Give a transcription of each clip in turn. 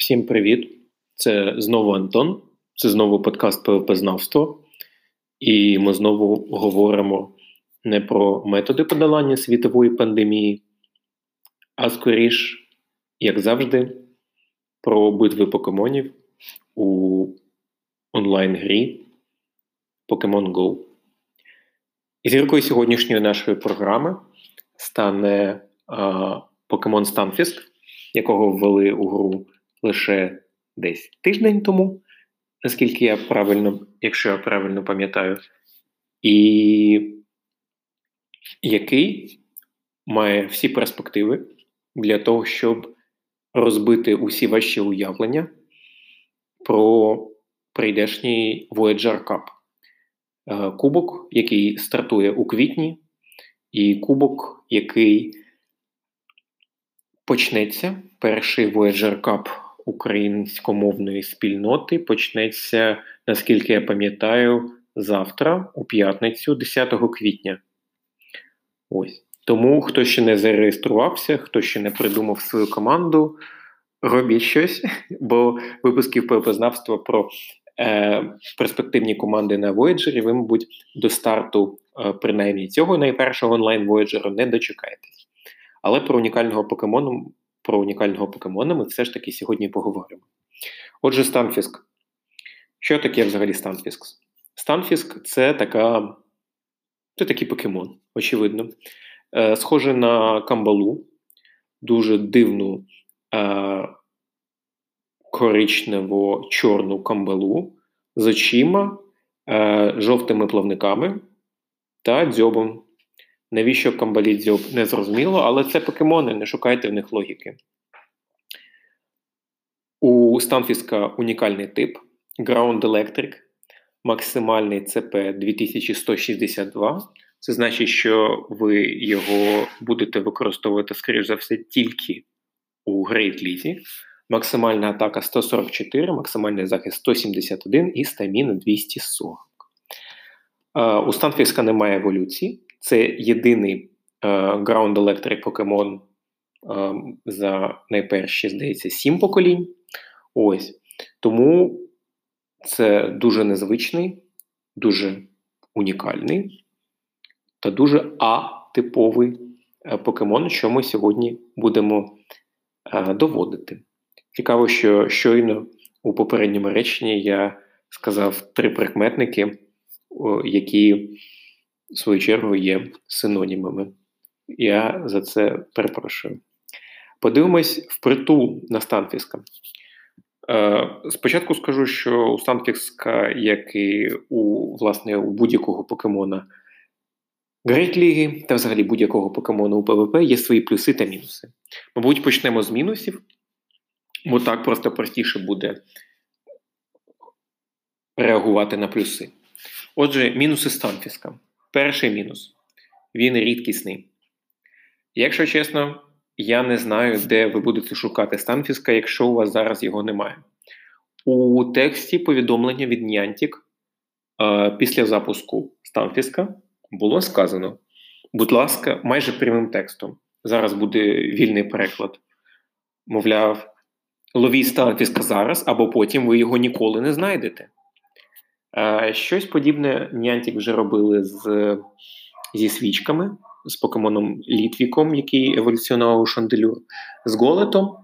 Всім привіт! Це знову Антон, це знову подкаст ПВП-знавство. І ми знову говоримо не про методи подолання світової пандемії, а скоріш, як завжди, про битви покемонів у онлайн-грі Pokemon Go. Зіркою сьогоднішньої нашої програми стане Pokemon Stunfisk, якого ввели у гру лише десь тиждень тому, наскільки я правильно, якщо я правильно пам'ятаю, і який має всі перспективи для того, щоб розбити усі ваші уявлення про прийдешній Voyager Cup. Е, кубок, який стартує у квітні, і кубок, який почнеться перший Voyager Cup українськомовної спільноти почнеться, наскільки я пам'ятаю, завтра, у п'ятницю, 10 квітня. Ось. Тому, хто ще не зареєструвався, хто ще не придумав свою команду, робіть щось, бо випусків ПП-знавства про е, перспективні команди на Voyager ви, мабуть, до старту, е, принаймні цього найпершого онлайн Voyager не дочекаєтесь. Але про унікального покемону про унікального покемона ми все ж таки сьогодні поговоримо. Отже, Станфіск. Що таке взагалі Станфіск? Станфіск це така, це такий покемон, очевидно. Е, Схоже на камбалу, дуже дивну е, коричнево-чорну камбалу з очима, е, жовтими плавниками та дзьобом. Навіщо камбалі дзьоб не зрозуміло, але це покемони, не шукайте в них логіки. У Станфіска унікальний тип Ground Electric, максимальний CP 2162. Це значить, що ви його будете використовувати, скоріш за все, тільки у Great Лізі. Максимальна атака 144, максимальний захист 171 і стаміна 240. У Станфіска немає еволюції. Це єдиний е, Ground Electric покемон е, за найперші, здається, сім поколінь. Ось. Тому це дуже незвичний, дуже унікальний та дуже атиповий покемон, що ми сьогодні будемо е, доводити. Цікаво, що щойно у попередньому реченні я сказав три прикметники, які свою чергу є синонімами. Я за це перепрошую. Подивимось впритул на Станфіска. Е, спочатку скажу, що у Станфіска, як і у власне, у будь-якого покемона Грейт Ліги та взагалі будь-якого покемону у ПВП є свої плюси та мінуси. Мабуть, почнемо з мінусів, бо так просто простіше буде реагувати на плюси. Отже, мінуси Станфіска. Перший мінус він рідкісний. Якщо чесно, я не знаю, де ви будете шукати Станфіска, якщо у вас зараз його немає. У тексті повідомлення від Niantic е, після запуску Станфіска було сказано: будь ласка, майже прямим текстом. Зараз буде вільний переклад. Мовляв, ловіть Станфіска зараз, або потім ви його ніколи не знайдете. Е, щось подібне Niantic вже робили з, зі свічками, з покемоном Літвіком, який еволюціонував у Шанделюр, з Голетом,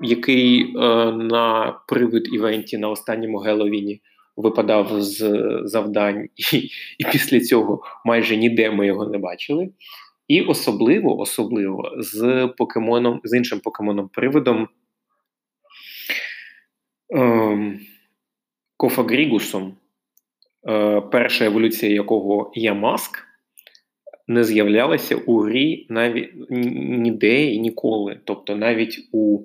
який е, на привид івенті на останньому Геловіні випадав з завдань, і, і після цього майже ніде ми його не бачили. І особливо особливо з покемоном, з іншим покемоном-привидом ем, Кофагрігусом, перша еволюція якого є маск, не з'являлася у грі навіть ніде і ніколи. Тобто навіть у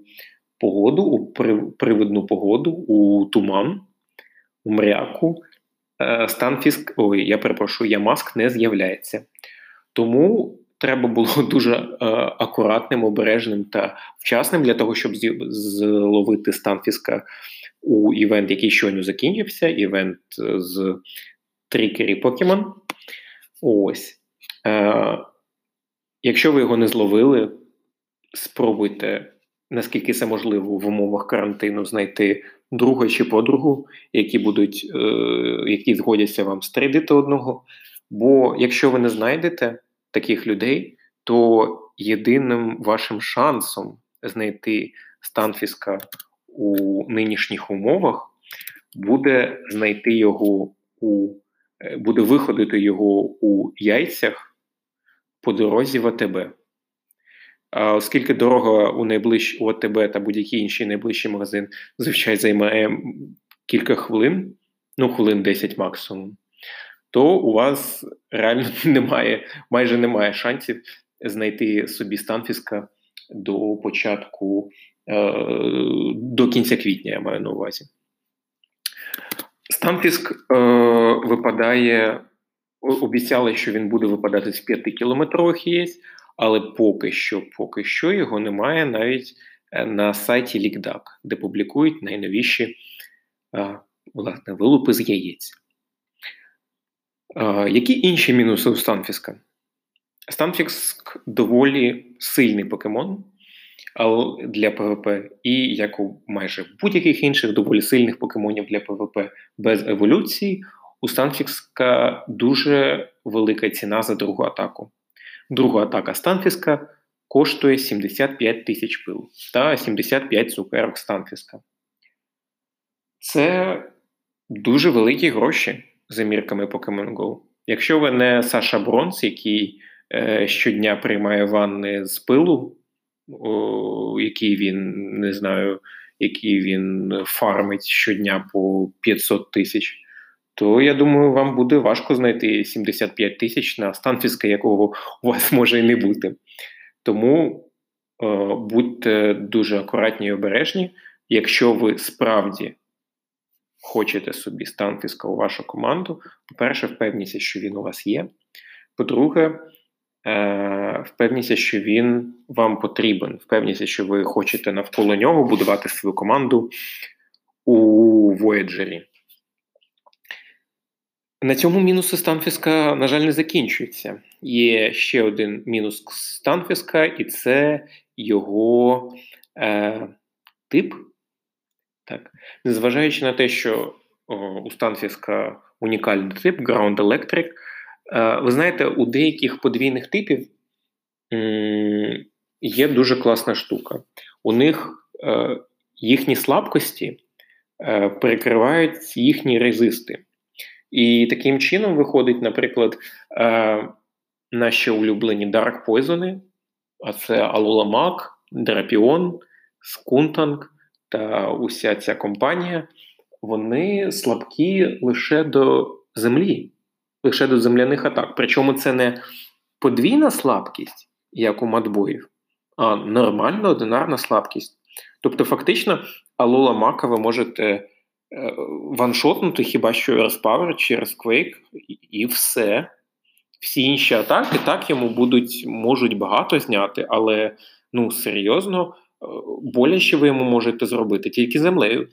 погоду, у привидну погоду, у туман, у мряку, е, Станфіск, ой, я перепрошую, Ямаск не з'являється. Тому треба було дуже е, акуратним, обережним та вчасним для того, щоб зловити Станфіска у івент, який щойно закінчився, івент е, з трікері Покемон. Ось. Е, Якщо ви його не зловили, спробуйте наскільки це можливо в умовах карантину, знайти друга чи подругу, які будуть, е, які згодяться вам стридити одного. Бо якщо ви не знайдете таких людей, то єдиним вашим шансом знайти станфіска у нинішніх умовах буде знайти його у е, буде виходити його у яйцях по дорозі в АТБ. А Оскільки дорога у найближчий у АТБ та будь-який інший найближчий магазин зазвичай займає кілька хвилин, ну хвилин 10 максимум, то у вас реально немає, майже немає шансів знайти собі станфіска до початку, до кінця квітня, я маю на увазі. Станфіск е, випадає, обіцяли, що він буде випадати з 5-кілометрових яєць, але поки що поки що його немає навіть е, на сайті LeakDuck, де публікують найновіші е, власне, вилупи з яєць. Е, які інші мінуси у Станфіска? Станфіск доволі сильний покемон для ПВП, і як у майже будь-яких інших доволі сильних покемонів для ПВП без еволюції, у Станфіска дуже велика ціна за другу атаку. Друга атака Станфіска коштує 75 тисяч пил та 75 цукерок Станфіска. Це дуже великі гроші за мірками Pokemon Go. Якщо ви не Саша Бронс, який е, щодня приймає ванни з пилу, який він не знаю, який він фармить щодня по 500 тисяч, то я думаю, вам буде важко знайти 75 тисяч на Станфіска, якого у вас може і не бути. Тому е, будьте дуже акуратні і обережні. Якщо ви справді хочете собі Станфіска у вашу команду, по-перше, впевніться, що він у вас є. По-друге, впевніться, що він вам потрібен. Впевніться, що ви хочете навколо нього будувати свою команду у Voyager. На цьому мінуси Станфіска, на жаль, не закінчуються. Є ще один мінус Станфіска, і це його е, тип. Так. Незважаючи на те, що о, у Станфіска унікальний тип Ground Electric, е, ви знаєте, у деяких подвійних типів є дуже класна штука. У них е, їхні слабкості е, перекривають їхні резисти. І таким чином виходить, наприклад, е, наші улюблені Dark Poison, а це Алуламак, Драпіон, Скунтанг та уся ця компанія, вони слабкі лише до землі, лише до земляних атак. Причому це не подвійна слабкість, як у матбоїв, а нормальна одинарна слабкість. Тобто, фактично, Алула Мака ви можете Е, ваншотнути хіба що Earthpower чи Earthquake, і все. Всі інші атаки так йому будуть, можуть багато зняти, але ну серйозно, е, боляче ви йому можете зробити тільки землею.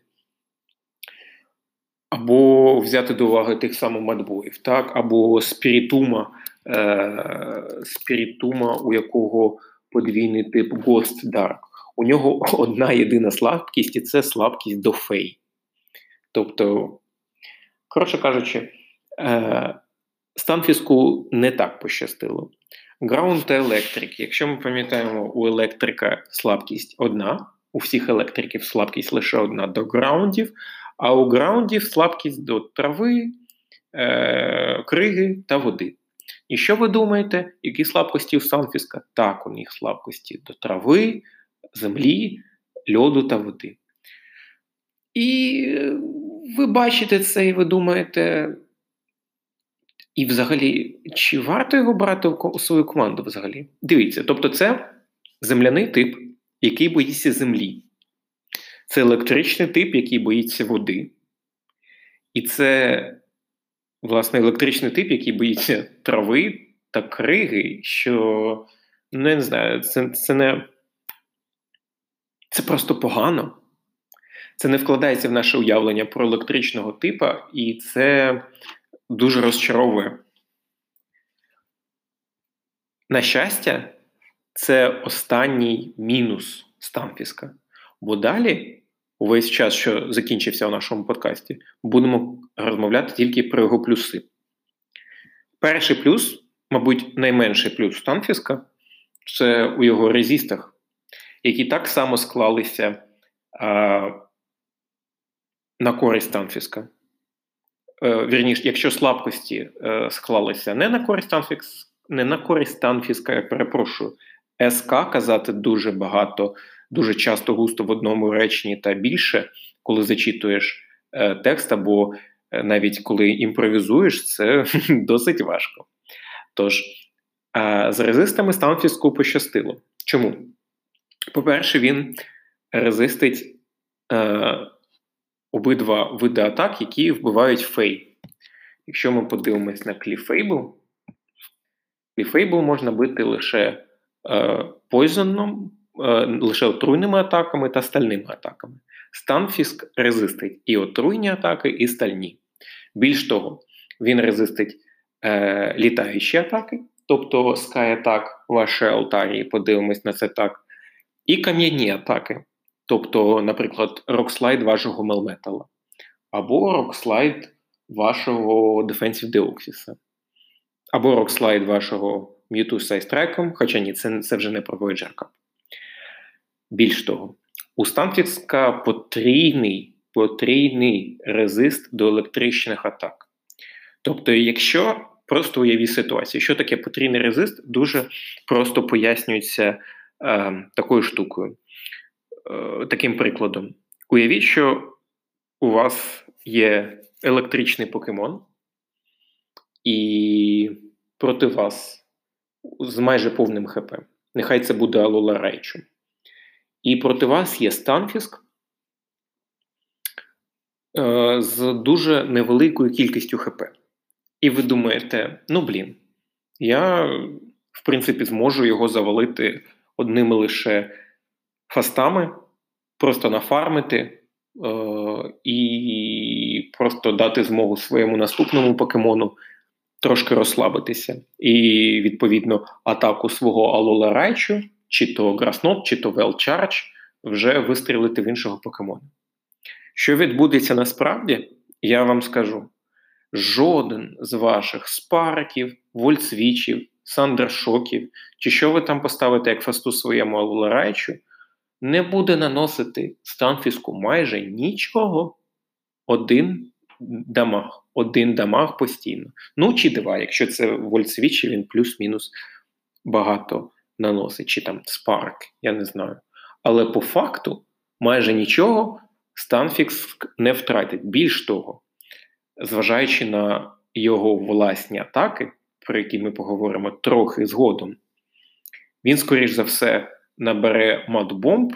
Або взяти до уваги тих самих Медбоїв, так, або спірітума, е, спірітума, у якого подвійний тип Ghost Dark. У нього одна єдина слабкість, і це слабкість до фей. Тобто, коротше кажучи, е, Станфіску не так пощастило. Ground та електрик. Якщо ми пам'ятаємо, у електрика слабкість одна, у всіх електриків слабкість лише одна до граундів, а у граундів слабкість до трави, е, криги та води. І що ви думаєте, які слабкості у Станфіска? Так, у них слабкості до трави, землі, льоду та води. І ви бачите це, і ви думаєте, і взагалі, чи варто його брати у свою команду взагалі? Дивіться, тобто, це земляний тип, який боїться землі. Це електричний тип, який боїться води. І це, власне, електричний тип, який боїться трави та криги, що, ну, я не знаю, це, це не. Це просто погано. Це не вкладається в наше уявлення про електричного типа, і це дуже розчаровує. На щастя, це останній мінус Станфіска. Бо далі, увесь час, що закінчився у нашому подкасті, будемо розмовляти тільки про його плюси. Перший плюс, мабуть, найменший плюс Станфіска це у його резистах, які так само склалися а, на користь Станфіска. Е, вірніше, якщо слабкості е, склалися не на користь Станфіска, не на користь Танфіска, я перепрошую, СК казати дуже багато, дуже часто густо в одному реченні та більше, коли зачитуєш е, текст, або е, навіть коли імпровізуєш, це досить важко. Тож, е, з резистами Станфіску пощастило. Чому? По-перше, він резистить е, обидва види атак, які вбивають фей. Якщо ми подивимось на кліфейбл, кліфейбл можна бити лише е, е, лише отруйними атаками та стальними атаками. Станфіск резистить і отруйні атаки, і стальні. Більш того, він резистить е, літаючі атаки, тобто Sky Attack ваші алтарії, подивимось на це так, і кам'яні атаки, тобто, наприклад, рокслайд вашого мелметала, або рокслайд вашого Defensive Deoxys, або Rock Slide вашого Mewtwo Psystrike ом, хоча ні, це це вже не про Voyager Cup. Більш того, у Станфіска потрійний потрійний резист до електричних атак. Тобто, якщо просто уявіть ситуацію, що таке потрійний резист, дуже просто пояснюється е, такою штукою, е, таким прикладом. Уявіть, що у вас є електричний покемон, і проти вас з майже повним ХП. Нехай це буде Алола Райчу. І проти вас є Станфіск е, з дуже невеликою кількістю ХП. І ви думаєте, ну блін, я, в принципі, зможу його завалити одними лише фастами, просто нафармити е, і просто дати змогу своєму наступному покемону трошки розслабитися. І, відповідно, атаку свого Алола Райчу, чи то Grass Knot, чи то Велчардж, вже вистрілити в іншого покемона. Що відбудеться насправді, я вам скажу: жоден з ваших спарків, вольцвічів, сандершоків, чи що ви там поставите як фасту своєму алуларайчу, не буде наносити станфіску майже нічого. Один дамаг, один дамаг постійно. Ну, чи два, якщо це вольцвічі, він плюс-мінус багато наносить, чи там спарк, я не знаю. Але по факту майже нічого Станфікс не втратить. Більш того, зважаючи на його власні атаки, про які ми поговоримо трохи згодом, він, скоріш за все, набере мат-бомб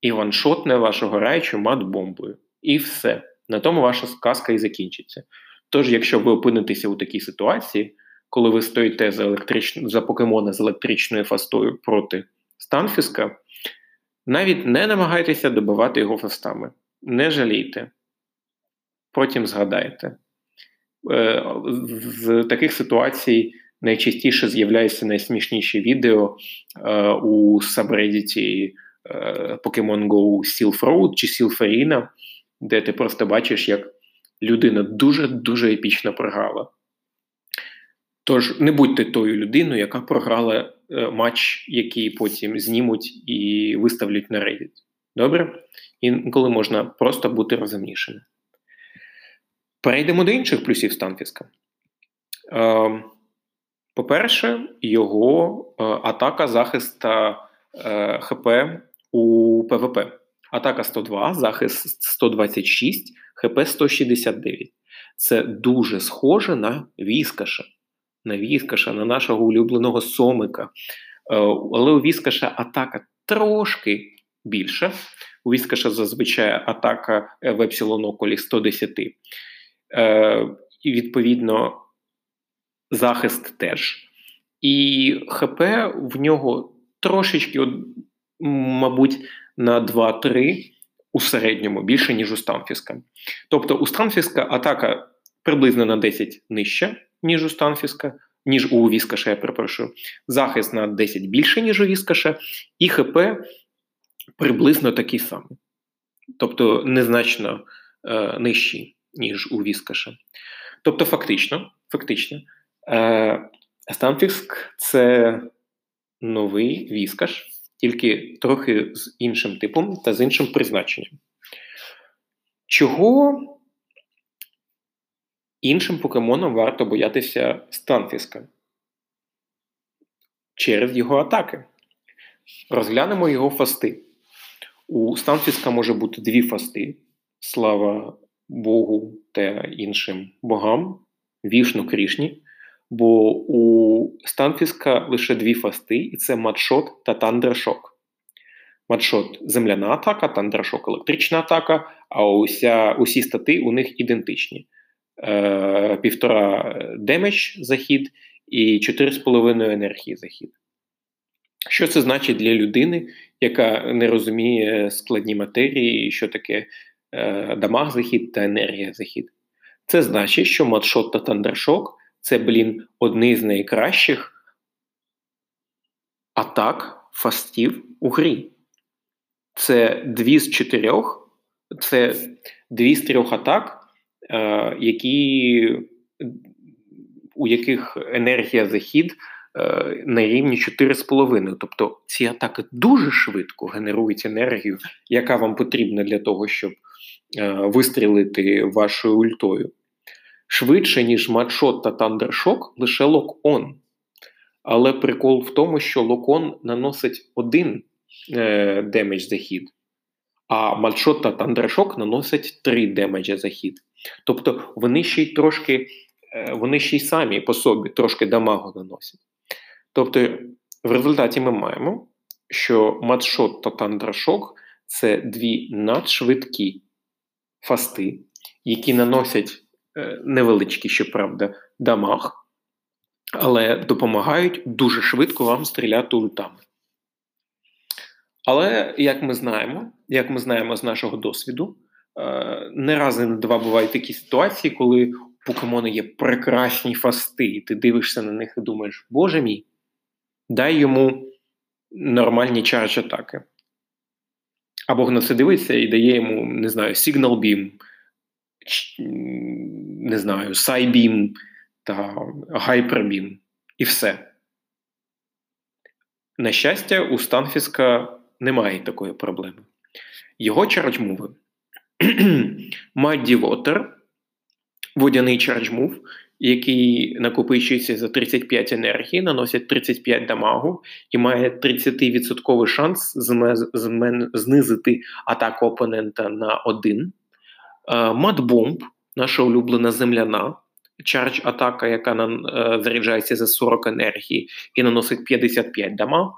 і ваншотне вашого райчу мат-бомбою. І все. На тому ваша сказка і закінчиться. Тож, якщо ви опинитеся у такій ситуації, коли ви стоїте за електрич... за покемона з електричною фастою проти Станфіска, навіть не намагайтеся добивати його фастами. Не жалійте. Потім згадайте. Е, з таких ситуацій найчастіше з'являються найсмішніші відео е, у сабредіті е, Pokemon Go Silph чи Silpharina, де ти просто бачиш, як людина дуже-дуже епічно програла. Тож не будьте тою людиною, яка програла е, матч, який потім знімуть і виставлять на Reddit. Добре? Інколи можна просто бути розумнішими. Перейдемо до інших плюсів Станфіска. Е, по-перше, його е, атака захист е, ХП у ПВП. Атака 102, захист 126, ХП 169. Це дуже схоже на Віскаша, на Віскаша, на нашого улюбленого Сомика. Е, але у Віскаша атака трошки більша. У Віскаша зазвичай атака в епсилоноколі 110. Е, і, відповідно, захист теж. І ХП в нього трошечки, от, мабуть, на 2-3 у середньому більше, ніж у Станфіска. Тобто у Станфіска атака приблизно на 10 нижча, ніж у Станфіска, ніж у Віскаша, я перепрошую. Захист на 10 більше, ніж у Віскаша, і ХП приблизно такі самі, тобто незначно е, нижчі, ніж у Віскаша. Тобто, фактично, фактично, е, Станфіск це новий віскаш, тільки трохи з іншим типом та з іншим призначенням. Чого іншим покемонам варто боятися Станфіска? Через його атаки. Розглянемо його фасти. У Станфіска може бути дві фасти. Слава Богу та іншим богам, вішну Крішні. Бо у Станфіска лише дві фасти, і це матшот та тандрашок. Mud Shot земляна атака, Thunder Shock електрична атака, а уся, усі стати у них ідентичні: Е, півтора damage за хід і 4,5 енергії за хід. Що це значить для людини, яка не розуміє складні матерії, що таке е, дамаг за хід та енергія за хід? Це значить, що Mud Shot та Thunder Shock це, блін, одні з найкращих атак фастів у грі. Це дві з чотирьох, це дві з трьох атак, е, які, у яких енергія захід е, на рівні 4,5. Тобто ці атаки дуже швидко генерують енергію, яка вам потрібна для того, щоб е, вистрілити вашою ультою швидше, ніж матшот та тандершок, лише лок-он. Але прикол в тому, що Lock-On наносить один е, damage за хід, а Mud Shot та Thunder Shock наносять три damage а за хід. Тобто вони ще й трошки, е, вони ще й самі по собі трошки дамагу наносять. Тобто, в результаті ми маємо, що Mud Shot та Thunder Shock це дві надшвидкі фасти, які наносять Е, невеличкі, щоправда, дамаг, але допомагають дуже швидко вам стріляти ультами. Але, як ми знаємо, як ми знаємо з нашого досвіду, е, не раз і не два бувають такі ситуації, коли у покемони є прекрасні фасти, і ти дивишся на них і думаєш, Боже мій, дай йому нормальні charge атаки. Або на це дивиться і дає йому, не знаю, Signal Beam, не знаю, Psybeam та Hyperbeam і все. На щастя, у Станфіска немає такої проблеми. Його charge move и Muddy Water, водяний charge move, який накопичується за 35 енергії, наносить 35 дамагу і має 30% шанс знизити атаку опонента на 1. Mud Bomb, наша улюблена земляна, charge атака, яка е, заряджається за 40 енергії і наносить 55 дамагу.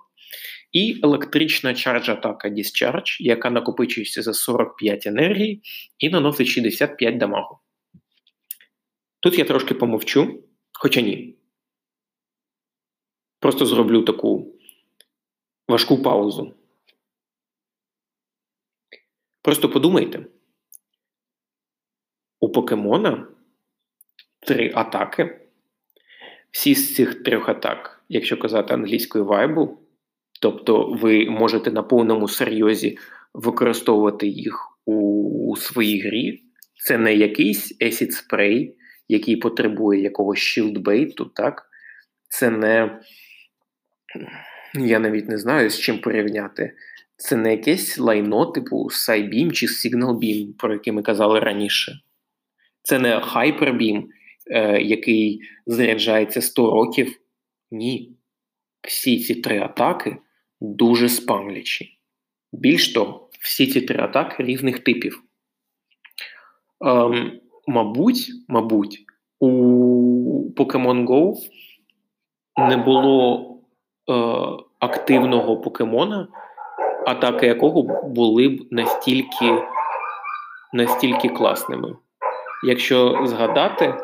І електрична charge атака Discharge, яка накопичується за 45 енергії і наносить 65 дамагу. Тут я трошки помовчу, хоча ні. Просто зроблю таку важку паузу. Просто подумайте, у покемона три атаки. Всі з цих трьох атак, якщо казати англійською вайбу, тобто ви можете на повному серйозі використовувати їх у своїй грі. Це не якийсь Acid Spray, який потребує якогось шілдбейту, так? Це не, я навіть не знаю, з чим порівняти. Це не якесь лайно, типу Сайбім чи Signal Beam, про яке ми казали раніше. Це не хайпербім, е, який заряджається 100 років. Ні. Всі ці три атаки дуже спамлячі. Більш того, всі ці три атаки різних типів. Ем, Мабуть, мабуть, у Pokemon Go не було е, активного покемона, атаки якого були б настільки, настільки класними. Якщо згадати,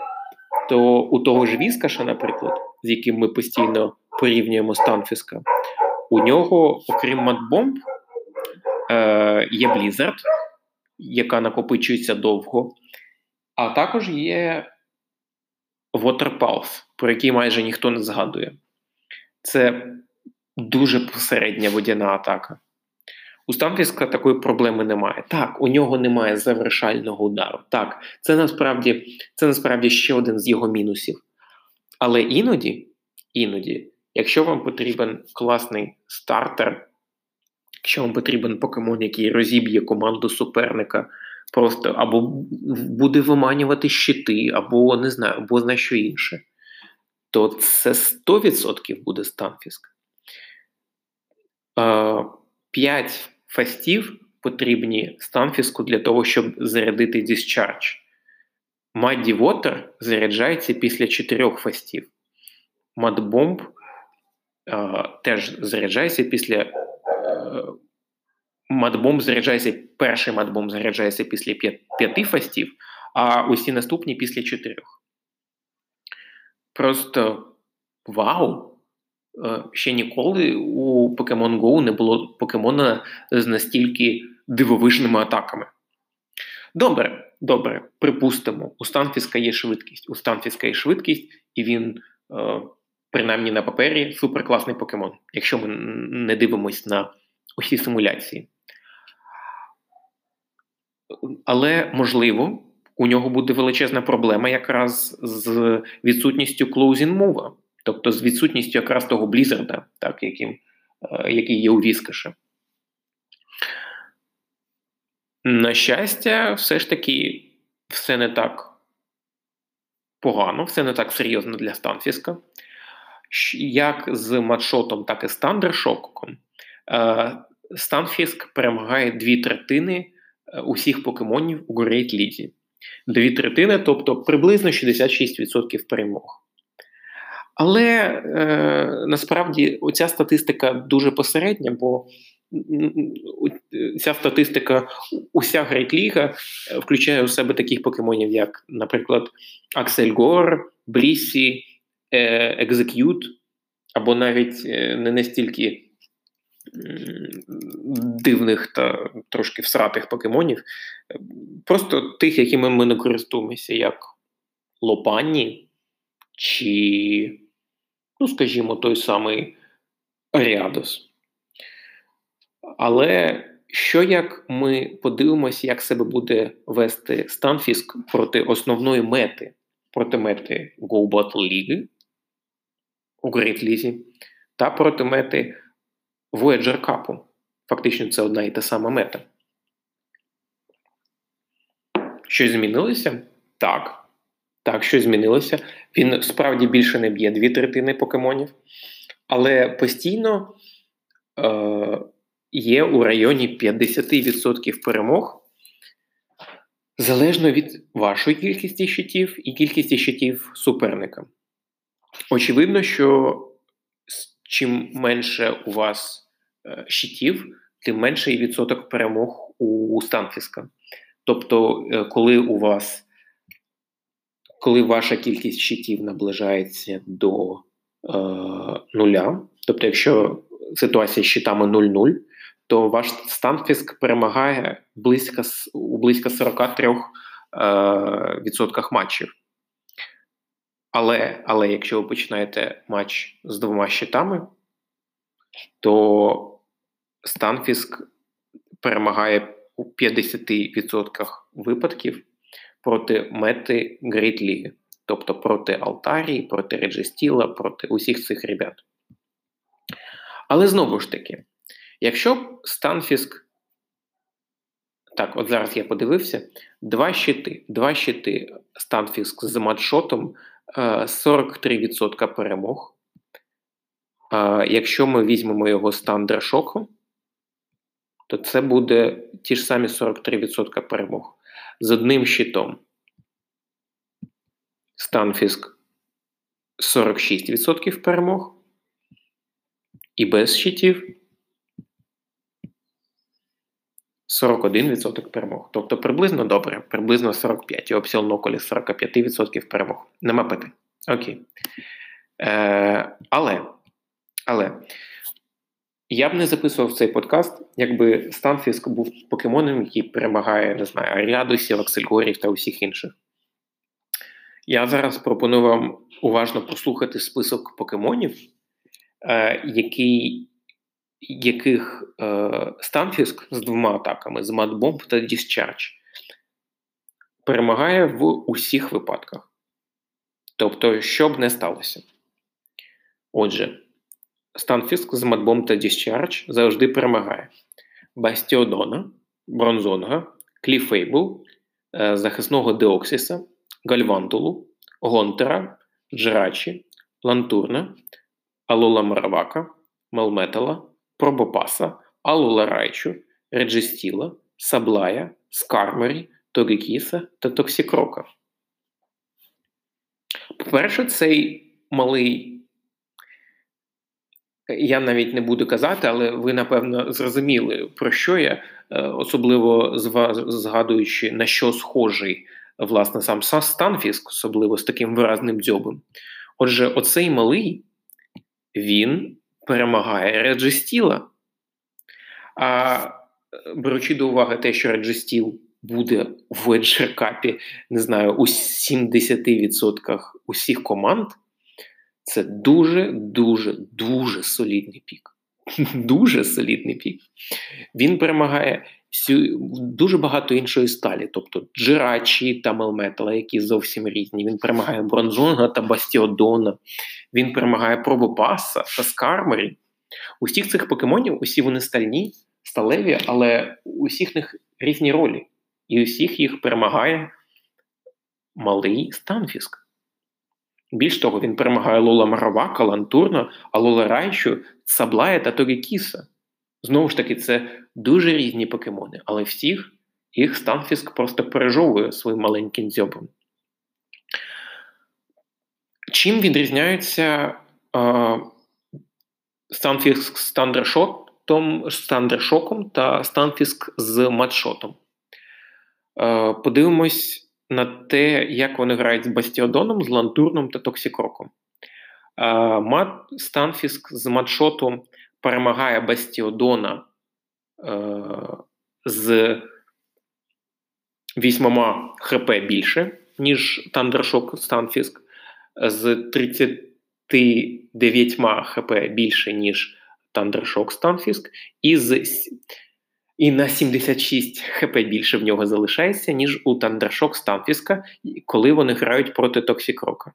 то у того ж Віскаша, наприклад, з яким ми постійно порівнюємо Станфіска, у нього, окрім Матбомб, е, є Blizzard, яка накопичується довго, а також є Water Pulse, про який майже ніхто не згадує. Це дуже посередня водяна атака. У Станфіска такої проблеми немає. Так, у нього немає завершального удару. Так, це насправді це насправді ще один з його мінусів. Але іноді, іноді, якщо вам потрібен класний стартер, якщо вам потрібен покемон, який розіб'є команду суперника, просто або буде виманювати щити, або не знаю, або знає що інше, то це 100% буде Станфіск. 5 фастів потрібні Станфіску для того, щоб зарядити Discharge. Muddy Water заряджається після 4 фастів. Мадбомб теж заряджається після. Мадбомб заряджається, перший мадбомб заряджається після 5 фастів, а усі наступні після 4. Просто вау! Е, ще ніколи у Pokemon Go не було покемона з настільки дивовижними атаками. Добре, добре, припустимо, у Станфіска є швидкість. У Станфіска є швидкість, і він, е, принаймні на папері, суперкласний покемон, якщо ми не дивимось на усі симуляції. Але можливо, у нього буде величезна проблема якраз з відсутністю closing move, тобто з відсутністю якраз того Блізарда, так, яким, е, який є у Віскаша. На щастя, все ж таки, все не так погано, все не так серйозно для Станфіска. Як з матшотом, так і з Тандершоком, е, Станфіск перемагає дві третини е, усіх покемонів у Great Лізі. Дві третини, тобто приблизно 66% перемог. Але е, насправді оця статистика дуже посередня, бо ця статистика, уся Great ліга е, включає у себе таких покемонів, як, наприклад, Аксельгор, Блісі, Екзек'ют, або навіть е, не настільки дивних та трошки всратих покемонів, просто тих, якими ми не користуємося, як Лопанні чи, ну, скажімо, той самий Аріадос. Але що як ми подивимося, як себе буде вести Станфіск проти основної мети, проти мети Go Battle Ліги у Great Лізі та проти мети Voyager Cup. Фактично, це одна і та сама мета. Щось змінилося? Так. Так, щось змінилося. Він справді більше не б'є дві третини покемонів, але постійно е, є у районі 50% перемог, залежно від вашої кількості щитів і кількості щитів суперника. Очевидно, що чим менше у вас е, щитів, тим менший відсоток перемог у Станфіска. Тобто, е, коли у вас коли ваша кількість щитів наближається до е, нуля, тобто, якщо ситуація з щитами 0-0, то ваш Станфіск перемагає близько, у близько 43% е, відсотках матчів. Але але якщо ви починаєте матч з двома щитами, то Станфіск перемагає у 50% випадків проти мети Great League. тобто проти Алтарії, проти Реджестіла, проти усіх цих ребят. Але знову ж таки, якщо Станфіск. Так, от зараз я подивився: два щити. Два щити Станфіск з матшотом 43% е, перемог. Якщо ми візьмемо його з Тандершоком, то це буде ті ж самі 43% перемог. З одним щитом. Станфіск 46% перемог. І без щитів 41% перемог. Тобто приблизно добре, приблизно 45%. І Опсіл Ноколі 45% перемог. Нема питань. Окей. Е, Але але я б не записував цей подкаст, якби Станфіск був покемоном, який перемагає, не знаю, Аріадусів, Аксельгорів та усіх інших. Я зараз пропоную вам уважно послухати список покемонів, е, який яких е, Станфіск з двома атаками з матбомб та Discharge перемагає в усіх випадках. Тобто, що б не сталося. Отже, Станфіск з матбомб та Discharge завжди перемагає Бастіодона, Бронзонга, Кліфейбл, е, захисного Деоксіса, Гальвантулу, Гонтера, Джрачі, Лантурна, Алола Маравака, Мелметала, Пробопаса, Алула Райчу, Реджестіла, Саблая, Скармері, Тогекіса та Токсікрока. По-перше, цей малий. Я навіть не буду казати, але ви напевно зрозуміли, про що я, е, особливо згадуючи, на що схожий власне сам Станфіск, особливо з таким виразним дзьобом. Отже, оцей малий він перемагає Реджестіла. А беручи до уваги те, що Реджестіл буде в Еджеркапі, не знаю, у 70% усіх команд, це дуже, дуже, дуже солідний пік. Дуже солідний пік. Він перемагає всю, дуже багато іншої сталі, тобто Джирачі та Мелметала, які зовсім різні. Він перемагає Бронзонга та Бастіодона, він перемагає Пробопаса та Скармері. Усіх цих покемонів, усі вони стальні, сталеві, але у всіх них різні ролі. І усіх їх перемагає малий Станфіск. Більш того, він перемагає Лола Маравака, Лантурна, а Лола Райчу, Саблая та Торікіса. Знову ж таки, це дуже різні покемони, але всіх їх Станфіск просто пережовує своїм маленьким дзьобом. Чим відрізняються Станфіск з Тандершоком та Станфіск з Матшотом? Е, подивимось на те, як вони грають з Бастіодоном, з Лантурном та Токсікроком. Мат Станфіск з Матшотом перемагає Бастіодона е, з вісьмома ХП більше, ніж Thunder Shock Станфіск, з 39 ХП більше, ніж Thunder Shock Станфіск, і з і на 76 хп більше в нього залишається, ніж у Thunder Shock Станфіска, коли вони грають проти Токсікрока.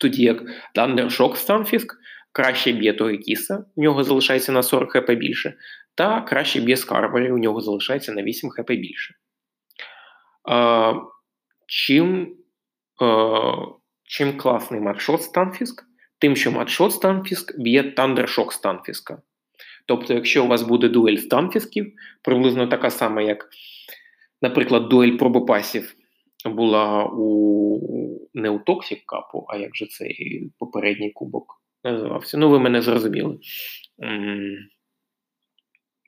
Тоді як Thunder Shock Станфіск краще б'є Тогекіса, в нього залишається на 40 хп більше, та краще б'є Скарморі, у нього залишається на 8 хп більше. А, Чим а, чим класний Mud Shot Станфіск? Тим, що Mud Shot Станфіск б'є Thunder Shock Станфіска. Тобто, якщо у вас буде дуель станфісків, приблизно така сама, як, наприклад, дуель пробопасів була у не у Cup, а як же цей попередній кубок називався. Ну, ви мене зрозуміли.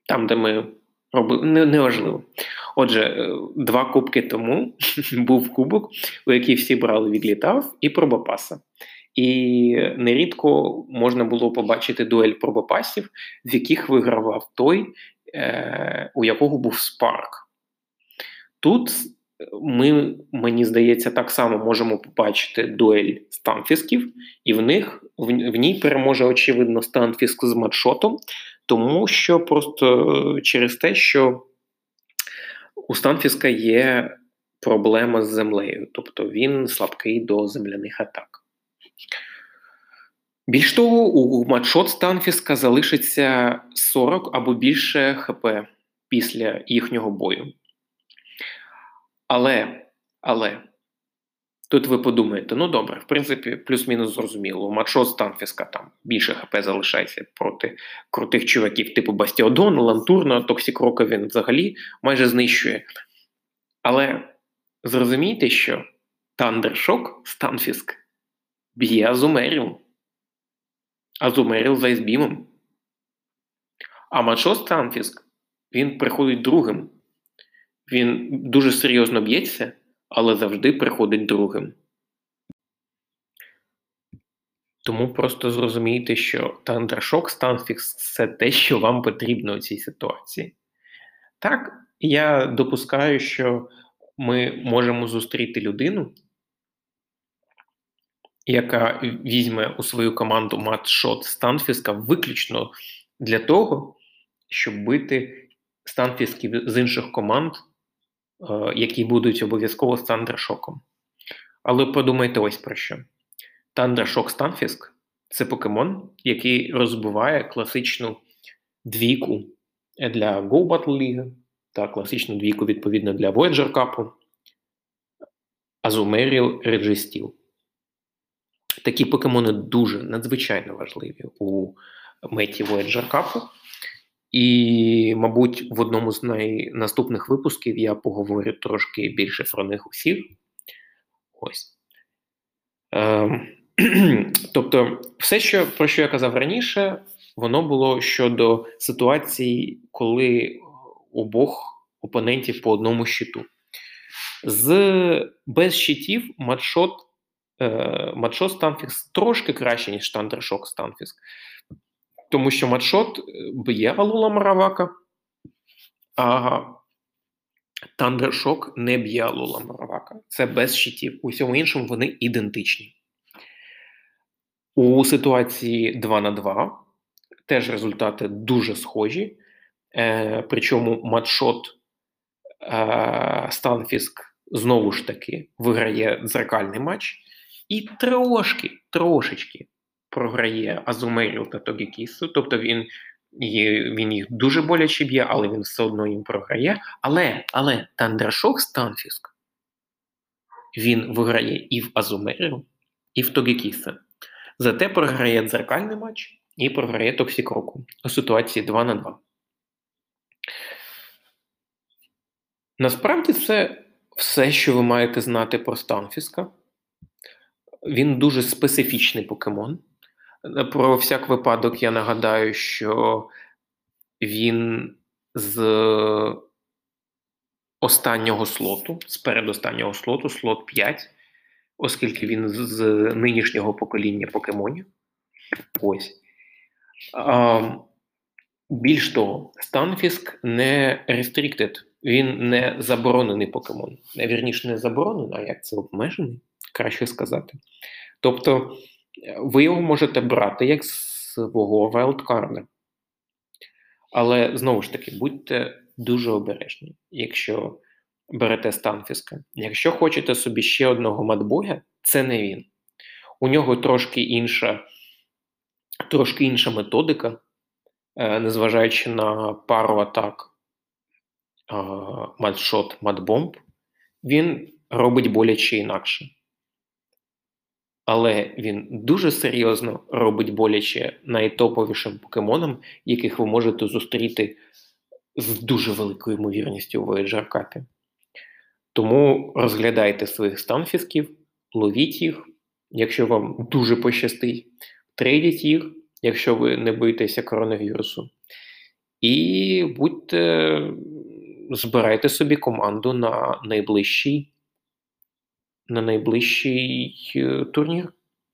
Там, де ми робили, не, неважливо. Отже, е, два кубки тому був кубок, у який всі брали відлітав, і пробопаса. І нерідко можна було побачити дуель пробопасів, в яких вигравав той, е, у якого був спарк. Тут ми, мені здається, так само можемо побачити дуель Станфісків, і в них в, в ній переможе, очевидно, Станфіск з матшотом, тому що просто через те, що у Станфіска є проблема з землею, тобто він слабкий до земляних атак. Більш того, у матшот Станфіска залишиться 40 або більше ХП після їхнього бою. Але, але, тут ви подумаєте, ну добре, в принципі, плюс-мінус зрозуміло. У матшот Станфіска там більше ХП залишається проти крутих чуваків, типу Бастіодон, Лантурна, Токсікрока він взагалі майже знищує. Але зрозумійте, що Тандершок Станфіск б'є Азумеріум. Азумеріл за Ізбімом. А Мачо Станфіск він приходить другим. Він дуже серйозно б'ється, але завжди приходить другим. Тому просто зрозумійте, що Тандершок Станфікс це те, що вам потрібно у цій ситуації. Так, я допускаю, що ми можемо зустріти людину, яка візьме у свою команду матшот Станфіска виключно для того, щоб бити станфісків з інших команд, е, які будуть обов'язково з Тандершоком. Але подумайте ось про що: Тандершок Станфіск це покемон, який розбиває класичну двійку для Go Battle League та класичну двійку, відповідно, для Voyager Cup, Azumarill, Registeel. Такі покемони дуже надзвичайно важливі у меті Voyager Cup. І, мабуть, в одному з наступних випусків я поговорю трошки більше про них усіх. Ось. Е, тобто, все, що, про що я казав раніше, воно було щодо ситуації, коли обох опонентів по одному щиту. З без щитів матшот матшот Станфікс трошки краще, ніж Тандершок Станфікс. Тому що матшот е, б'є Алула Маравака, а Тандершок не б'є Алула Маравака. Це без щитів. У всьому іншому вони ідентичні. У ситуації 2 на 2 теж результати дуже схожі. Е, Причому матшот е, Станфіск знову ж таки виграє дзеркальний матч і трошки, трошечки програє Азумеріл та Тогікісу. Тобто він він їх дуже боляче б'є, але він все одно їм програє. Але але Тандершок Станфіск він виграє і в Азумеріл, і в Тогікіса. Зате програє дзеркальний матч і програє Токсікроку у ситуації 2 на 2. Насправді це все, що ви маєте знати про Станфіска. Він дуже специфічний покемон. Про всяк випадок я нагадаю, що він з останнього слоту, з передостаннього слоту, слот 5, оскільки він з нинішнього покоління покемонів. Ось. Більш того, Станфіск не restricted, він не заборонений покемон. Вірніше, не заборонений, а як це обмежений, краще сказати. Тобто, ви його можете брати як свого вайлдкарда. Але знову ж таки, будьте дуже обережні, якщо берете Станфіска. Якщо хочете собі ще одного матбоя, це не він. У нього трошки інша, трошки інша методика. Е, незважаючи на пару атак матшот, матбомб, він робить боляче інакше. Але він дуже серйозно робить боляче найтоповішим покемонам, яких ви можете зустріти з дуже великою ймовірністю в Voyager Cup. Тому розглядайте своїх станфісків, ловіть їх, якщо вам дуже пощастить, трейдіть їх якщо ви не боїтеся коронавірусу. І будьте, збирайте собі команду на найближчий на найближчий е, турнір,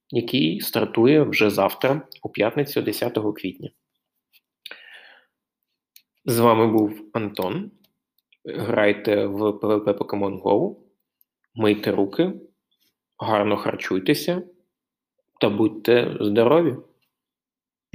який стартує вже завтра, у п'ятницю, 10 квітня. З вами був Антон. Грайте в PvP Pokemon Go, мийте руки, гарно харчуйтеся та будьте здорові!